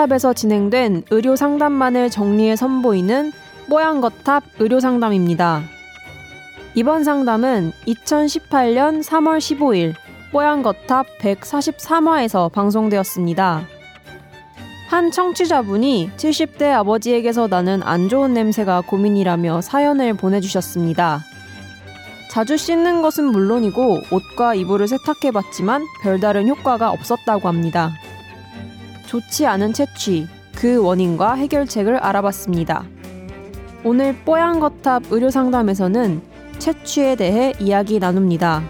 뽀양거탑에서 진행된 의료 상담만을 정리해 선보이는 뽀양거탑 의료 상담입니다. 이번 상담은 2018년 3월 15일 뽀양거탑 143화에서 방송되었습니다. 한 청취자분이 70대 아버지에게서 나는 안 좋은 냄새가 고민이라며 사연을 보내주셨습니다. 자주 씻는 것은 물론이고 옷과 이불을 세탁해봤지만 별다른 효과가 없었다고 합니다. 좋지 않은 채취, 그 원인과 해결책을 알아봤습니다. 오늘 뽀양거탑 의료상담에서는 채취에 대해 이야기 나눕니다.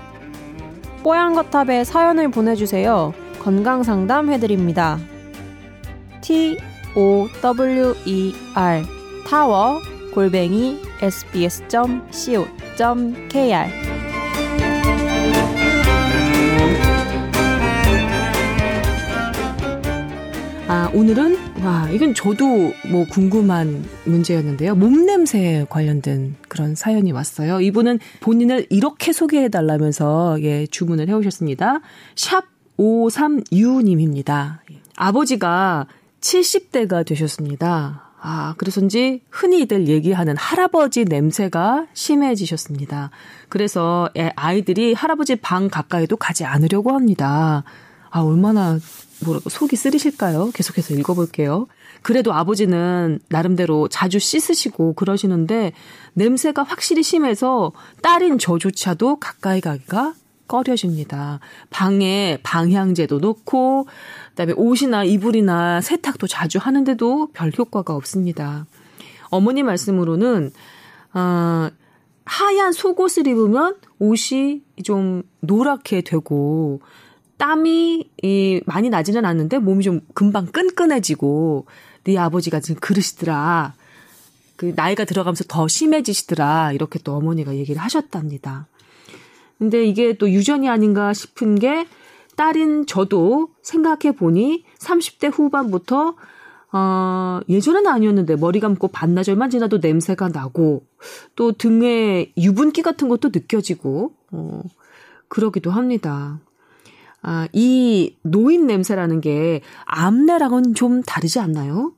뽀양거탑에 사연을 보내주세요. 건강상담 해드립니다. T O W E R 타워 골뱅이 sbs.co.kr 아, 오늘은, 와, 이건 저도 뭐 궁금한 문제였는데요. 몸냄새 관련된 그런 사연이 왔어요. 이분은 본인을 이렇게 소개해달라면서, 예, 주문을 해오셨습니다. 샵 53유님입니다. 아버지가 70대가 되셨습니다. 아, 그래서인지 흔히들 얘기하는 할아버지 냄새가 심해지셨습니다. 그래서 아이들이 할아버지 방 가까이도 가지 않으려고 합니다. 아, 얼마나 뭐랄까 속이 쓰리실까요? 계속해서 읽어볼게요. 그래도 아버지는 나름대로 자주 씻으시고 그러시는데 냄새가 확실히 심해서 딸인 저조차도 가까이 가기가 꺼려집니다. 방에 방향제도 놓고 그다음에 옷이나 이불이나 세탁도 자주 하는데도 별 효과가 없습니다. 어머니 말씀으로는 어, 하얀 속옷을 입으면 옷이 좀 노랗게 되고 땀이 이 많이 나지는 않는데 몸이 좀 금방 끈끈해지고 네 아버지가 지금 그러시더라. 그 나이가 들어가면서 더 심해지시더라. 이렇게 또 어머니가 얘기를 하셨답니다. 근데 이게 또 유전이 아닌가 싶은 게 딸인 저도 생각해 보니 30대 후반부터 어, 예전엔 아니었는데 머리 감고 반나절만 지나도 냄새가 나고 또 등에 유분기 같은 것도 느껴지고 어, 그러기도 합니다. 아, 이 노인 냄새라는 게 암내랑은 좀 다르지 않나요?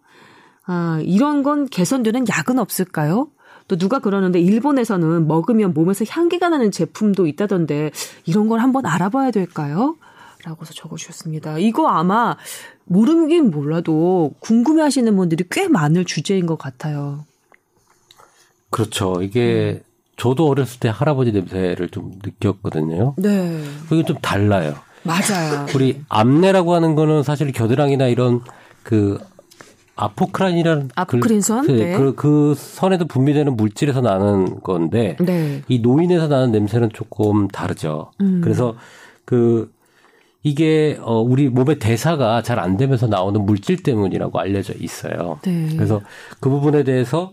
아, 이런 건 개선되는 약은 없을까요? 또 누가 그러는데 일본에서는 먹으면 몸에서 향기가 나는 제품도 있다던데 이런 걸 한번 알아봐야 될까요? 라고서 적어주셨습니다. 이거 아마 모르긴 몰라도 궁금해 하시는 분들이 꽤 많을 주제인 것 같아요. 그렇죠. 이게 음. 저도 어렸을 때 할아버지 냄새를 좀 느꼈거든요. 네. 그게 좀 달라요. 맞아요. 우리 암내라고 하는 거는 사실 겨드랑이나 이런 그 아포크란이라는 아포크린선 그, 네. 그, 그 선에도 분비되는 물질에서 나는 건데 네. 이 노인에서 나는 냄새는 조금 다르죠. 음. 그래서 그 이게 어 우리 몸의 대사가 잘 안 되면서 나오는 물질 때문이라고 알려져 있어요. 네. 그래서 그 부분에 대해서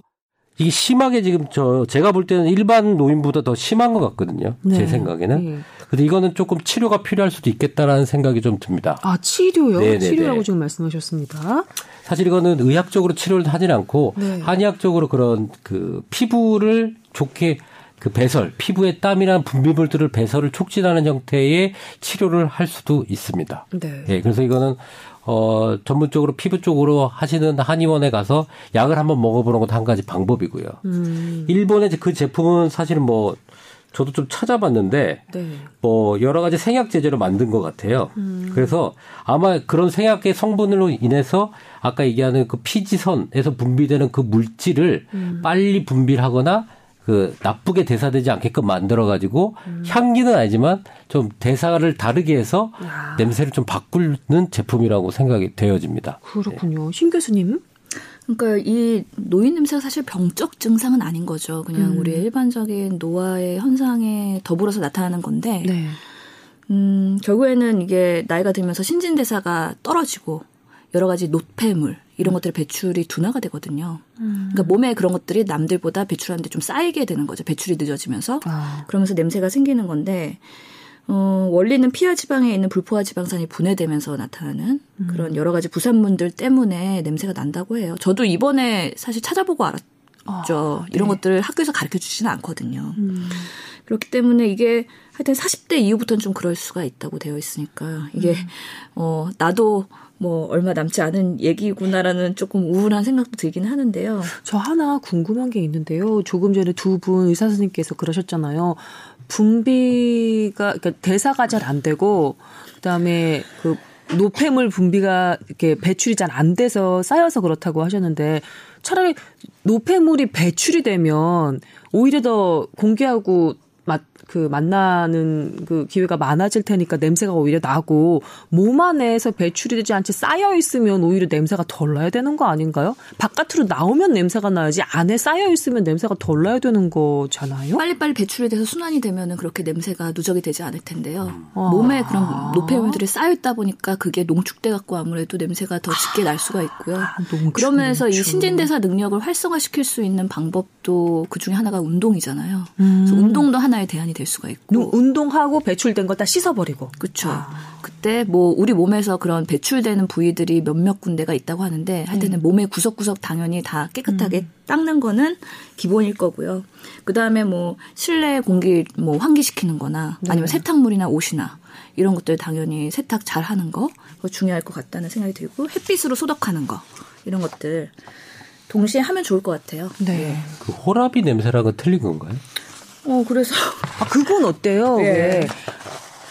이게 심하게 지금 저 제가 볼 때는 일반 노인보다 더 심한 것 같거든요. 네. 제 생각에는. 네. 근데 이거는 조금 치료가 필요할 수도 있겠다라는 생각이 좀 듭니다. 아 치료요? 네네네. 치료라고 지금 말씀하셨습니다. 사실 이거는 의학적으로 치료를 하진 않고 네. 한의학적으로 그런 그 피부를 좋게 그 배설, 피부의 땀이나 분비물들을 배설을 촉진하는 형태의 치료를 할 수도 있습니다. 네. 네 그래서 이거는 어, 전문적으로 피부 쪽으로 하시는 한의원에 가서 약을 한번 먹어보는 것도 한 가지 방법이고요. 음. 일본의 그 제품은 사실은 뭐 저도 좀 찾아봤는데 네. 뭐 여러 가지 생약 제제로 만든 것 같아요. 음. 그래서 아마 그런 생약의 성분으로 인해서 아까 얘기하는 그 피지선에서 분비되는 그 물질을 음. 빨리 분비하거나 그 나쁘게 대사되지 않게끔 만들어 가지고 음. 향기는 아니지만 좀 대사를 다르게 해서 야. 냄새를 좀 바꾸는 제품이라고 생각이 되어집니다. 그렇군요. 네. 신 교수님. 그러니까 이 노인 냄새가 사실 병적 증상은 아닌 거죠. 그냥 음. 우리 일반적인 노화의 현상에 더불어서 나타나는 건데, 네. 음, 결국에는 이게 나이가 들면서 신진대사가 떨어지고 여러 가지 노폐물 이런 것들의 배출이 둔화가 되거든요. 음. 그러니까 몸에 그런 것들이 남들보다 배출하는데 좀 쌓이게 되는 거죠. 배출이 늦어지면서 아. 그러면서 냄새가 생기는 건데 어, 원리는 피하 지방에 있는 불포화 지방산이 분해되면서 나타나는 음. 그런 여러 가지 부산물들 때문에 냄새가 난다고 해요. 저도 이번에 사실 찾아보고 알았, 아, 이런 네. 것들을 학교에서 가르쳐 주지는 않거든요. 음. 그렇기 때문에 이게 하여튼 40대 이후부터는 좀 그럴 수가 있다고 되어 있으니까 이게 음. 어 나도 뭐 얼마 남지 않은 얘기구나라는 조금 우울한 생각도 들긴 하는데요. 저 하나 궁금한 게 있는데요. 조금 전에 두 분 의사 선생님께서 그러셨잖아요. 분비가 그러니까 대사가 잘 안 되고 그다음에 그 노폐물 분비가 이렇게 배출이 잘 안 돼서 쌓여서 그렇다고 하셨는데 차라리 노폐물이 배출이 되면 오히려 더 공기하고 그 만나는 그 기회가 많아질 테니까 냄새가 오히려 나고 몸 안에서 배출이 되지 않지 쌓여 있으면 오히려 냄새가 덜 나야 되는 거 아닌가요? 바깥으로 나오면 냄새가 나야지 안에 쌓여 있으면 냄새가 덜 나야 되는 거잖아요. 빨리빨리 배출이 돼서 순환이 되면은 그렇게 냄새가 누적이 되지 않을 텐데요. 아. 몸에 그런 노폐물들이 쌓여 있다 보니까 그게 농축돼 갖고 아무래도 냄새가 더 짙게 날 수가 있고요. 아, 농축, 그러면서 농축. 이 신진대사 능력을 활성화시킬 수 있는 방법도 그 중에 하나가 운동이잖아요. 음. 그래서 운동도 하나의 대안이 될 수가 있고 운동하고 배출된 거다 씻어버리고 그렇죠. 아. 그때 뭐 우리 몸에서 그런 배출되는 부위들이 몇몇 군데가 있다고 하는데 할 때는 음. 몸의 구석구석 당연히 다 깨끗하게 음. 닦는 거는 기본일 거고요. 그 다음에 뭐 실내 공기 뭐 환기시키는-거나 네. 아니면 세탁물이나 옷이나 이런 것들 당연히 세탁 잘 하는 거 그거 중요할 것 같다는 생각이 들고 햇빛으로 소독하는 거 이런 것들 동시에 하면 좋을 것 같아요. 네. 그 호라비 냄새랑은 틀린 건가요? 어, 그래서. 아, 그건 어때요? 네. 왜?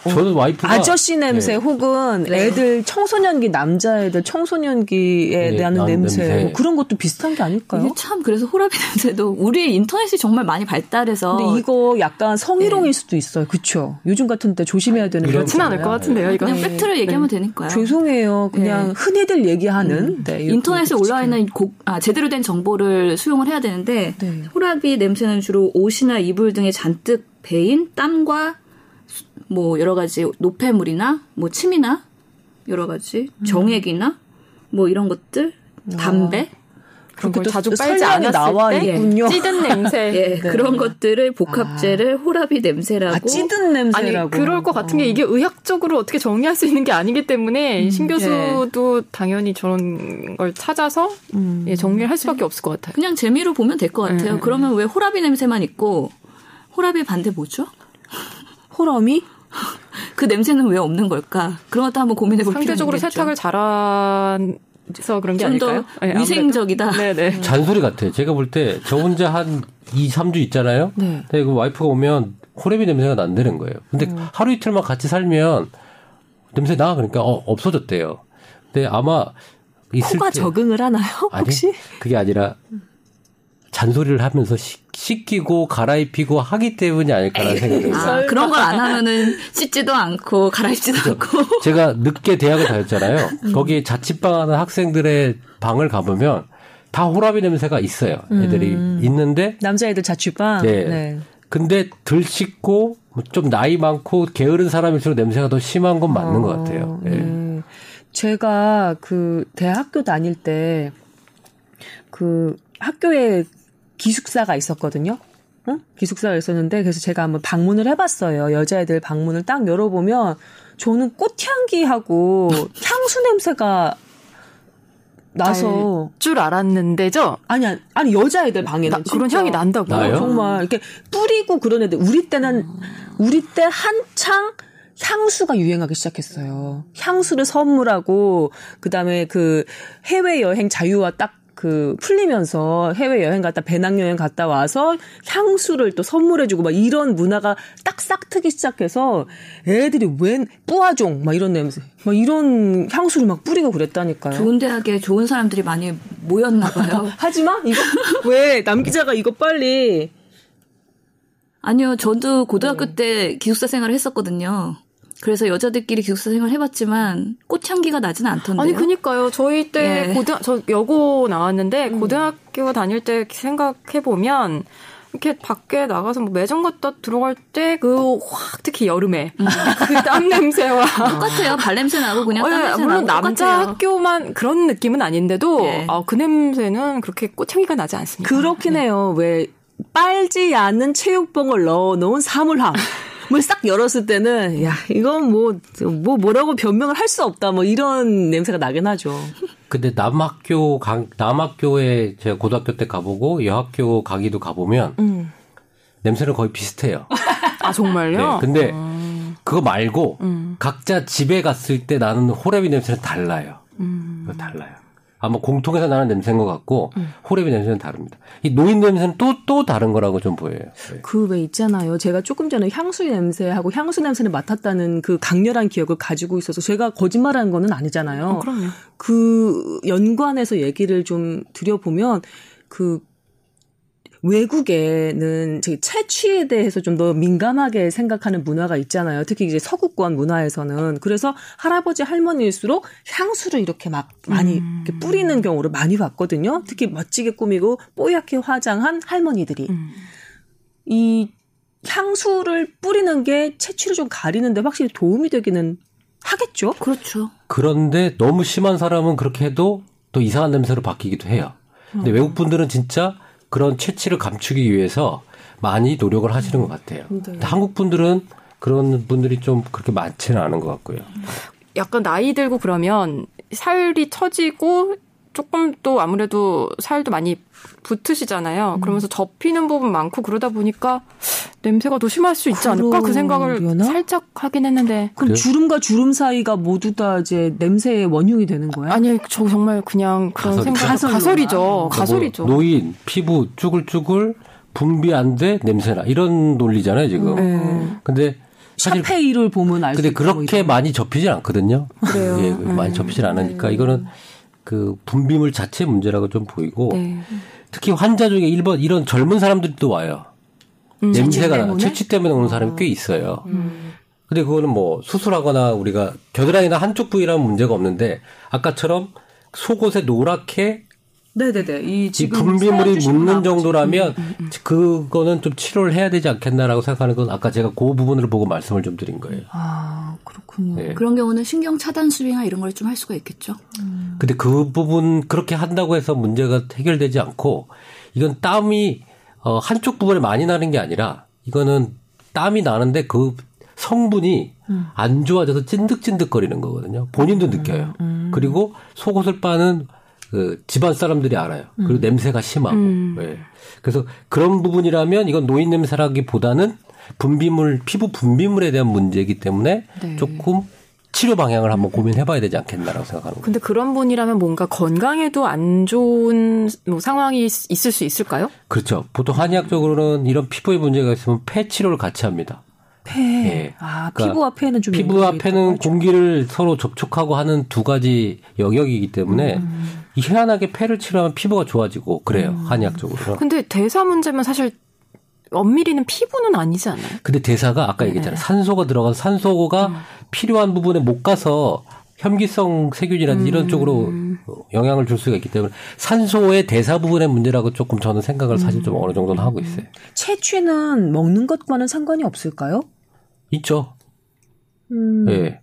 저는 와이프가 아저씨 냄새 네. 혹은 네. 애들 청소년기 남자애들 청소년기에 네, 나는 냄새. 뭐 그런 것도 비슷한 게 아닐까요? 이게 참 그래서 호라비 냄새도 우리 인터넷이 정말 많이 발달해서 근데 이거 약간 성희롱일 네. 수도 있어요. 그렇죠? 요즘 같은 때 조심해야 되는 그렇진 않을 것 같은데요. 이거 그냥 팩트를 얘기하면 되니까요. 죄송해요. 그냥 흔히들 얘기하는 음. 인터넷에 올라와 있는 곡, 아, 제대로 된 정보를 수용을 해야 되는데 호라비 냄새는 주로 옷이나 이불 등에 잔뜩 배인 땀과 뭐 여러 가지 노폐물이나 뭐 침이나 여러 가지 음. 정액이나 뭐 이런 것들 담배 아. 그런 걸 자주 빨지 않았을 나와 때 있군요. 찌든 냄새 예, 네. 그런 것들을 복합제를 아. 호라비 냄새라고 아, 찌든 냄새라고 아니 그럴 것 같은 게 이게 의학적으로 어떻게 정의할 수 있는 게 아니기 때문에 음, 신 교수도 예. 당연히 저런 걸 찾아서 음. 예, 정리를 할 수밖에 없을 것 같아요. 그냥 재미로 보면 될 것 같아요. 음. 그러면 왜 호라비 냄새만 있고 호라비 반대 뭐죠? 호러미? 그 냄새는 왜 없는 걸까? 그런 것도 한번 고민해 볼 필요가 있겠죠. 상대적으로 세탁을 잘해서 그런 게 아닐까요? 네, 위생적이다. 네네. 네. 잔소리 같아요. 제가 볼 때 저 혼자 한 2, 3주 있잖아요. 네. 근데 그 와이프가 오면 호레비 냄새가 난다는 거예요. 근데 음. 하루 이틀만 같이 살면 냄새 나 그러니까 어, 없어졌대요. 근데 아마 있을 코가 때 적응을 하나요? 혹시? 아니, 그게 아니라 잔소리를 하면서 씻기고 갈아입히고 하기 때문이 아닐까라는 생각이 들어요. 아, 그런 걸 안 하면은 씻지도 않고 갈아입지도 그렇죠. 않고. 제가 늦게 대학을 다녔잖아요. 음. 거기 자취방 하는 학생들의 방을 가보면 다 호라비 냄새가 있어요. 애들이 음. 있는데 남자애들 자취방. 네. 네. 근데 덜 씻고 좀 나이 많고 게으른 사람일수록 냄새가 더 심한 건 맞는 어, 것 같아요. 네. 네. 제가 그 대학교 다닐 때 그 학교에 기숙사가 있었거든요. 응? 기숙사가 있었는데 그래서 제가 한번 방문을 해봤어요. 여자애들 방문을 딱 열어보면 저는 꽃향기하고 향수 냄새가 나서 줄 알았는데죠. 아니 아니 여자애들 방에는 나, 그런 향이 난다고. 요 정말 이렇게 뿌리고 그런 애들 우리 때는 우리 때 한창 향수가 유행하기 시작했어요. 향수를 선물하고 그다음에 그 해외 여행 자유와 딱 그 풀리면서 해외 여행 갔다 배낭 여행 갔다 와서 향수를 또 선물해주고 막 이런 문화가 딱 싹 트기 시작해서 애들이 웬 뿌아종 막 이런 냄새 막 이런 향수를 막 뿌리고 그랬다니까요. 좋은 대학에 좋은 사람들이 많이 모였나 봐요. 하지만 이거 왜 남 기자가 이거 빨리 아니요 저도 고등학교 네. 때 기숙사 생활을 했었거든요. 그래서 여자들끼리 기숙사 생활 해봤지만 꽃향기가 나지는 않던데요. 아니 그니까요. 저희 때 예. 고등 저 여고 나왔는데 음. 고등학교 다닐 때 생각해 보면 이렇게 밖에 나가서 뭐 매점 갔다 들어갈 때 그 확 특히 여름에 음. 그땀 냄새와 똑같아요. 발 냄새 나고 그냥 땀 어, 냄새 물론 나고 남자 똑같아요. 학교만 그런 느낌은 아닌데도 네. 아, 그 냄새는 그렇게 꽃향기가 나지 않습니다. 그렇긴 네. 해요. 왜 빨지 않은 체육봉을 넣어 놓은 사물함. 뭘싹 열었을 때는 야 이건 뭐뭐 뭐 뭐라고 변명을 할 수 없다 뭐 이런 냄새가 나긴 하죠. 근데 남학교 강, 남학교에 제가 고등학교 때 가보고 여학교 가기도 가보면 음. 냄새는 거의 비슷해요. 아 정말요? 네, 근데 그거 말고 각자 집에 갔을 때 나는 호레비 냄새는 달라요. 그거 달라요. 아마 공통해서 나는 냄새인 것 같고 호레비 냄새는 다릅니다. 이 노인 냄새는 또또 다른 거라고 좀 보여요. 네. 그왜 있잖아요. 제가 조금 전에 향수 냄새하고 향수 냄새를 맡았다는 그 강렬한 기억을 가지고 있어서 제가 거짓말하는 거는 아니잖아요. 어, 그럼요. 그 연관해서 얘기를 좀 드려보면 그 외국에는 채취에 대해서 좀 더 민감하게 생각하는 문화가 있잖아요. 특히 이제 서구권 문화에서는 그래서 할아버지 할머니일수록 향수를 이렇게 막 많이 이렇게 뿌리는 경우를 많이 봤거든요. 특히 멋지게 꾸미고 뽀얗게 화장한 할머니들이 이 향수를 뿌리는 게 채취를 좀 가리는데 확실히 도움이 되기는 하겠죠. 그렇죠. 그런데 너무 심한 사람은 그렇게 해도 또 이상한 냄새로 바뀌기도 해요. 근데 외국 분들은 진짜 그런 채취를 감추기 위해서 많이 노력을 하시는 것 같아요. 근데 한국 분들은 그런 분들이 좀 그렇게 많지는 않은 것 같고요. 약간 나이 들고 그러면 살이 처지고 조금 또 아무래도 살도 많이 붙으시잖아요. 그러면서 접히는 부분 많고 그러다 보니까 냄새가 더 심할 수 있지 않을까 그 생각을 그러려나? 살짝 하긴 했는데 그럼 그래요? 주름과 주름 사이가 모두 다 이제 냄새의 원흉이 되는 거야? 아니 저 정말 그냥 그런 가설이죠. 생각. 가설이죠 가설이죠. 뭐 노인, 피부 쭈글쭈글 분비 안 돼 냄새나 이런 논리잖아요 지금. 네. 근데 사실 샤페이를 보면 알수 근데 그렇게 많이 접히질 않거든요. 그래요. 예, 많이 접히질 않으니까 이거는 그 분비물 자체 문제라고 좀 보이고 네. 특히 환자 중에 일본 이런 젊은 사람들이 또 와요. 냄새가 나, 때문에? 채취 때문에 오는 사람이 꽤 있어요. 근데 그거는 뭐 수술하거나 우리가 겨드랑이나 한쪽 부위라면 문제가 없는데 아까처럼 속옷에 노랗게 네네네. 이이 지금 분비물이 사연 주신 묻는 분 정도라면 그거는 좀 치료를 해야 되지 않겠나라고 생각하는 건 아까 제가 그 부분을 보고 말씀을 좀 드린 거예요. 아 그렇군요. 네. 그런 경우는 신경 차단 수리나 이런 걸 좀 할 수가 있겠죠. 근데 그 부분 그렇게 한다고 해서 문제가 해결되지 않고 이건 땀이 어 한쪽 부분에 많이 나는 게 아니라 이거는 땀이 나는데 그 성분이 안 좋아져서 찐득찐득거리는 거거든요. 본인도 느껴요. 그리고 속옷을 빠는 그 집안 사람들이 알아요. 그리고 냄새가 심하고. 예. 그래서 그런 부분이라면 이건 노인 냄새라기보다는 분비물 피부 분비물에 대한 문제이기 때문에 네. 조금 치료 방향을 한번 고민해봐야 되지 않겠나라고 생각하는 거예요. 근데 그런 분이라면 뭔가 건강에도 안 좋은 뭐 상황이 있- 있을 수 있을까요? 그렇죠. 보통 한의학적으로는 이런 피부에 문제가 있으면 폐 치료를 같이 합니다. 폐. 예. 아 그러니까 피부와 폐는 좀 피부와 폐는. 공기를 서로 접촉하고 하는 두 가지 영역이기 때문에 음. 이 희한하게 폐를 치료하면 피부가 좋아지고 그래요. 음. 한의학적으로. 근데 대사 문제면 사실 엄밀히는 피부는 아니지 않아요? 근데 대사가 아까 얘기했잖아요. 산소가 들어가서 산소가 필요한 부분에 못 가서 현기성 세균이라든지 이런 쪽으로 영향을 줄 수가 있기 때문에 산소의 대사 부분의 문제라고 조금 저는 생각을 사실 좀 어느 정도는 하고 있어요. 채취는 먹는 것과는 상관이 없을까요? 있죠. 음. 예.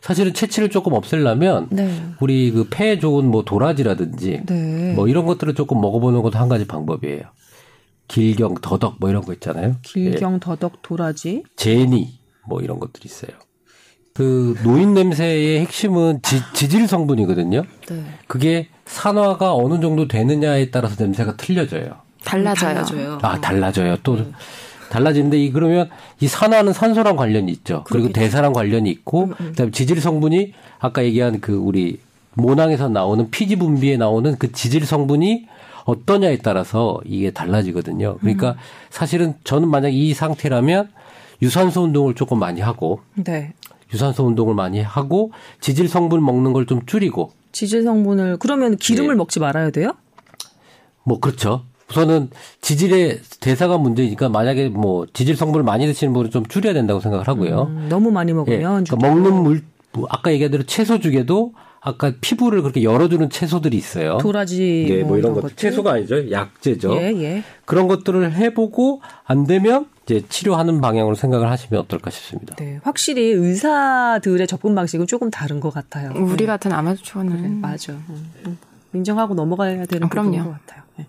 사실은 채취를 조금 없애려면 네. 우리 그 폐에 좋은 뭐 도라지라든지 네. 뭐 이런 것들을 조금 먹어보는 것도 한 가지 방법이에요. 길경, 더덕 뭐 이런 거 있잖아요. 길경, 더덕, 도라지. 예. 제니 뭐 이런 것들이 있어요. 그 노인 냄새의 핵심은 지, 질 성분이거든요. 네. 그게 산화가 어느 정도 되느냐에 따라서 냄새가 틀려져요. 달라져요. 달라져요. 아 달라져요. 또 달라지는데 이 그러면 이 산화는 산소랑 관련이 있죠. 그리고 대사랑 관련이 있고 그다음에 지질 성분이 아까 얘기한 그 우리 모낭에서 나오는 피지 분비에 나오는 그 지질 성분이 어떠냐에 따라서 이게 달라지거든요. 그러니까 사실은 저는 만약 이 상태라면 유산소 운동을 조금 많이 하고 네. 유산소 운동을 많이 하고 지질 성분 먹는 걸 좀 줄이고 지질 성분을 그러면 기름을 예. 먹지 말아야 돼요? 뭐 그렇죠. 우선은 지질의 대사가 문제니까 만약에 뭐 지질 성분을 많이 드시는 분은 좀 줄여야 된다고 생각을 하고요. 음, 너무 많이 예. 먹으면 그러니까 먹는 물뭐 아까 얘기한 대로 채소 중에도 아까 피부를 그렇게 열어주는 채소들이 있어요. 도라지 네, 뭐 이런 것들. 것들 채소가 아니죠, 약재죠. 예, 예. 그런 것들을 해보고 안 되면 이제 치료하는 방향으로 생각을 하시면 어떨까 싶습니다. 네, 확실히 의사들의 접근 방식은 조금 다른 것 같아요. 우리 네. 같은 아마추어는 맞아. 음, 음. 인정하고 넘어가야 되는 아, 그럼요. 부분인 것 같아요. 네.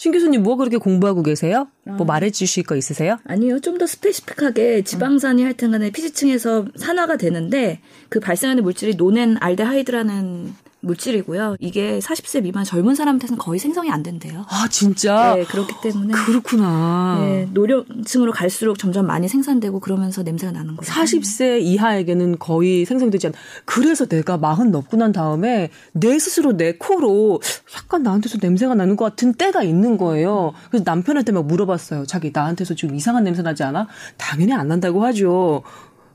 신 교수님 뭐 그렇게 공부하고 계세요? 뭐 말해주실 거 있으세요? 아니요, 좀 더 스페시픽하게 지방산이 하여튼간에 피지층에서 산화가 되는데 그 발생하는 물질이 노넨 알데하이드라는 물질이고요. 이게 40세 미만 젊은 사람한테는 거의 생성이 안 된대요. 아 진짜. 네, 그렇기 때문에 그렇구나. 네, 노령층으로 갈수록 점점 많이 생산되고 그러면서 냄새가 나는 거예요. 40세 이하에게는 거의 생성되지 않. 그래서 내가 마흔 넘고 난 다음에 내 스스로 내 코로 약간 나한테서 냄새가 나는 것 같은 때가 있는 거예요. 그래서 남편한테 막 물어봤어요. 자기 나한테서 지금 이상한 냄새 나지 않아? 당연히 안 난다고 하죠.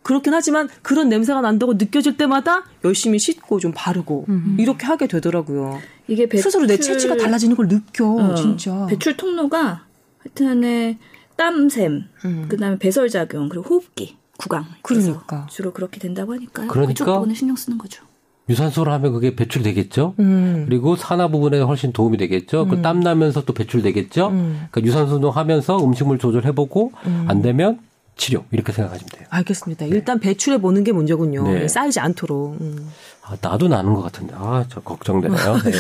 그렇긴 하지만 그런 냄새가 난다고 느껴질 때마다 열심히 씻고 좀 바르고 음. 이렇게 하게 되더라고요. 이게 배출, 스스로 내 체취가 달라지는 걸 느껴 어, 진짜. 배출 통로가 하여튼에 땀샘, 음. 그다음에 배설 작용 그리고 호흡기, 구강. 그러니까 주로 그렇게 된다고 하니까요. 그러니까 그쪽 부분을 신경 쓰는 거죠. 유산소를 하면 그게 배출되겠죠. 음. 그리고 산화 부분에 훨씬 도움이 되겠죠. 그 음. 그땀 나면서 또 배출되겠죠. 음. 그러니까 유산소 운동하면서 음식물 조절해보고 음. 안 되면 치료 이렇게 생각하시면 돼요. 알겠습니다. 일단 배출해 보는 게 먼저군요. 네. 쌓이지 않도록. 음. 아, 나도 나는 것 같은데. 아, 저 걱정되네요. 네.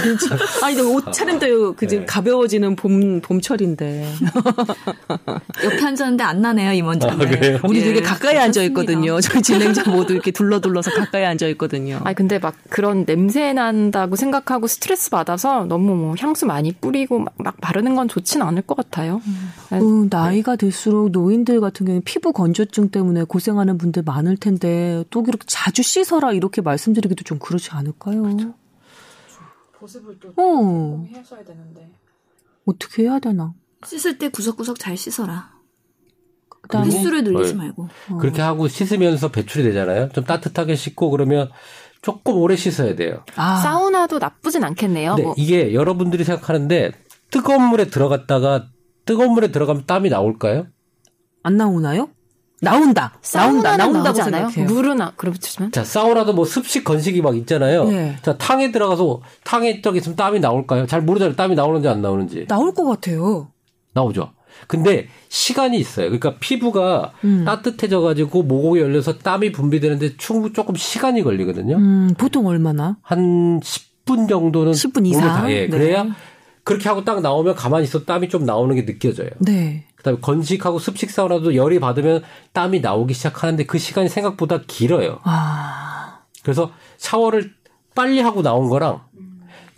아니, 옷 차림도 그 네. 가벼워지는 봄, 봄철인데. 옆에 앉았는데 안 나네요, 이 먼지는. 아, 우리 되게 예, 가까이 앉아 있거든요. 저희 진행자 모두 이렇게 둘러 둘러서 가까이 앉아 있거든요. 아니, 근데 막 그런 냄새 난다고 생각하고 스트레스 받아서 너무 뭐 향수 많이 뿌리고 막, 막 바르는 건 좋진 않을 것 같아요. 음. 음, 나이가 들수록 노인들 같은 경우는 피부 건조증 때문에 고생하는 분들 많을 텐데 또 그렇게 자주 씻어라 이렇게 말씀드리기도 좀 그렇지 않을까요? 그렇죠. 보습을 또 어. 해줘야 되는데 어떻게 해야 되나? 씻을 때 구석구석 잘 씻어라. 그다음에 횟수를 늘리지 네. 말고. 어. 그렇게 하고 씻으면서 배출이 되잖아요. 좀 따뜻하게 씻고 그러면 조금 오래 씻어야 돼요. 아. 사우나도 나쁘진 않겠네요. 네, 뭐. 이게 여러분들이 생각하는데 뜨거운 물에 들어갔다가 뜨거운 물에 들어가면 땀이 나올까요? 안 나오나요? 나온다. 나온다. 나온다고 생각해요. 물은 아, 그렇지만. 자, 사우나도 뭐 습식 건식이 막 있잖아요. 네. 자, 탕에 들어가서 탕에 저기 있으면 땀이 나올까요? 잘 모르잖아요. 땀이 나오는지 안 나오는지. 나올 것 같아요. 나오죠. 근데 시간이 있어요. 그러니까 피부가 음. 따뜻해져 가지고 모공이 열려서 땀이 분비되는데 충분 조금 시간이 걸리거든요. 음, 보통 얼마나? 한 10분 정도는 10분 이상. 예. 네. 그래야 그렇게 하고 딱 나오면 가만히 있어 땀이 좀 나오는 게 느껴져요. 네. 그다음에 건식하고 습식 사우나도 열이 받으면 땀이 나오기 시작하는데 그 시간이 생각보다 길어요. 아. 그래서 샤워를 빨리 하고 나온 거랑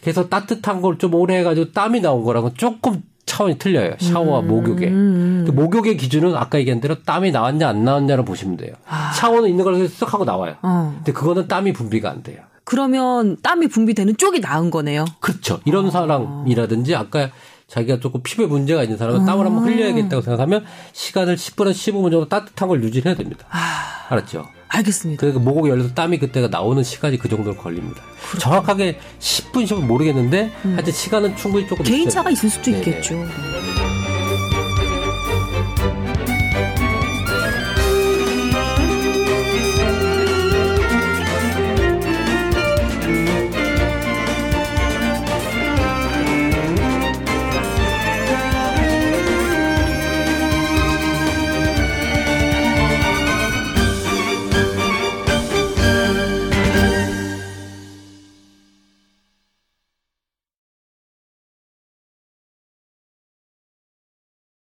그래서 따뜻한 걸 좀 오래 해가지고 땀이 나온 거랑은 조금 차원이 틀려요. 샤워와 음. 목욕의. 그 목욕의 기준은 아까 얘기한 대로 땀이 나왔냐 안 나왔냐를 보시면 돼요. 아. 샤워는 있는 걸쓱 하고 나와요. 어. 근데 그거는 땀이 분비가 안 돼요. 그러면 땀이 분비되는 쪽이 나은 거네요. 그렇죠. 이런 어. 사람이라든지 아까 자기가 조금 피부에 문제가 있는 사람은 땀을 한번 흘려야겠다고 생각하면 시간을 10분에서 15분 정도 따뜻한 걸 유지해야 됩니다. 아, 알았죠? 알겠습니다. 그러니까 목욕이 열려서 땀이 그때가 나오는 시간이 그 정도 걸립니다. 그렇구나. 정확하게 10분, 10분 모르겠는데 음. 하여튼 시간은 충분히 조금 개인차가 있을 수도 네네. 있겠죠.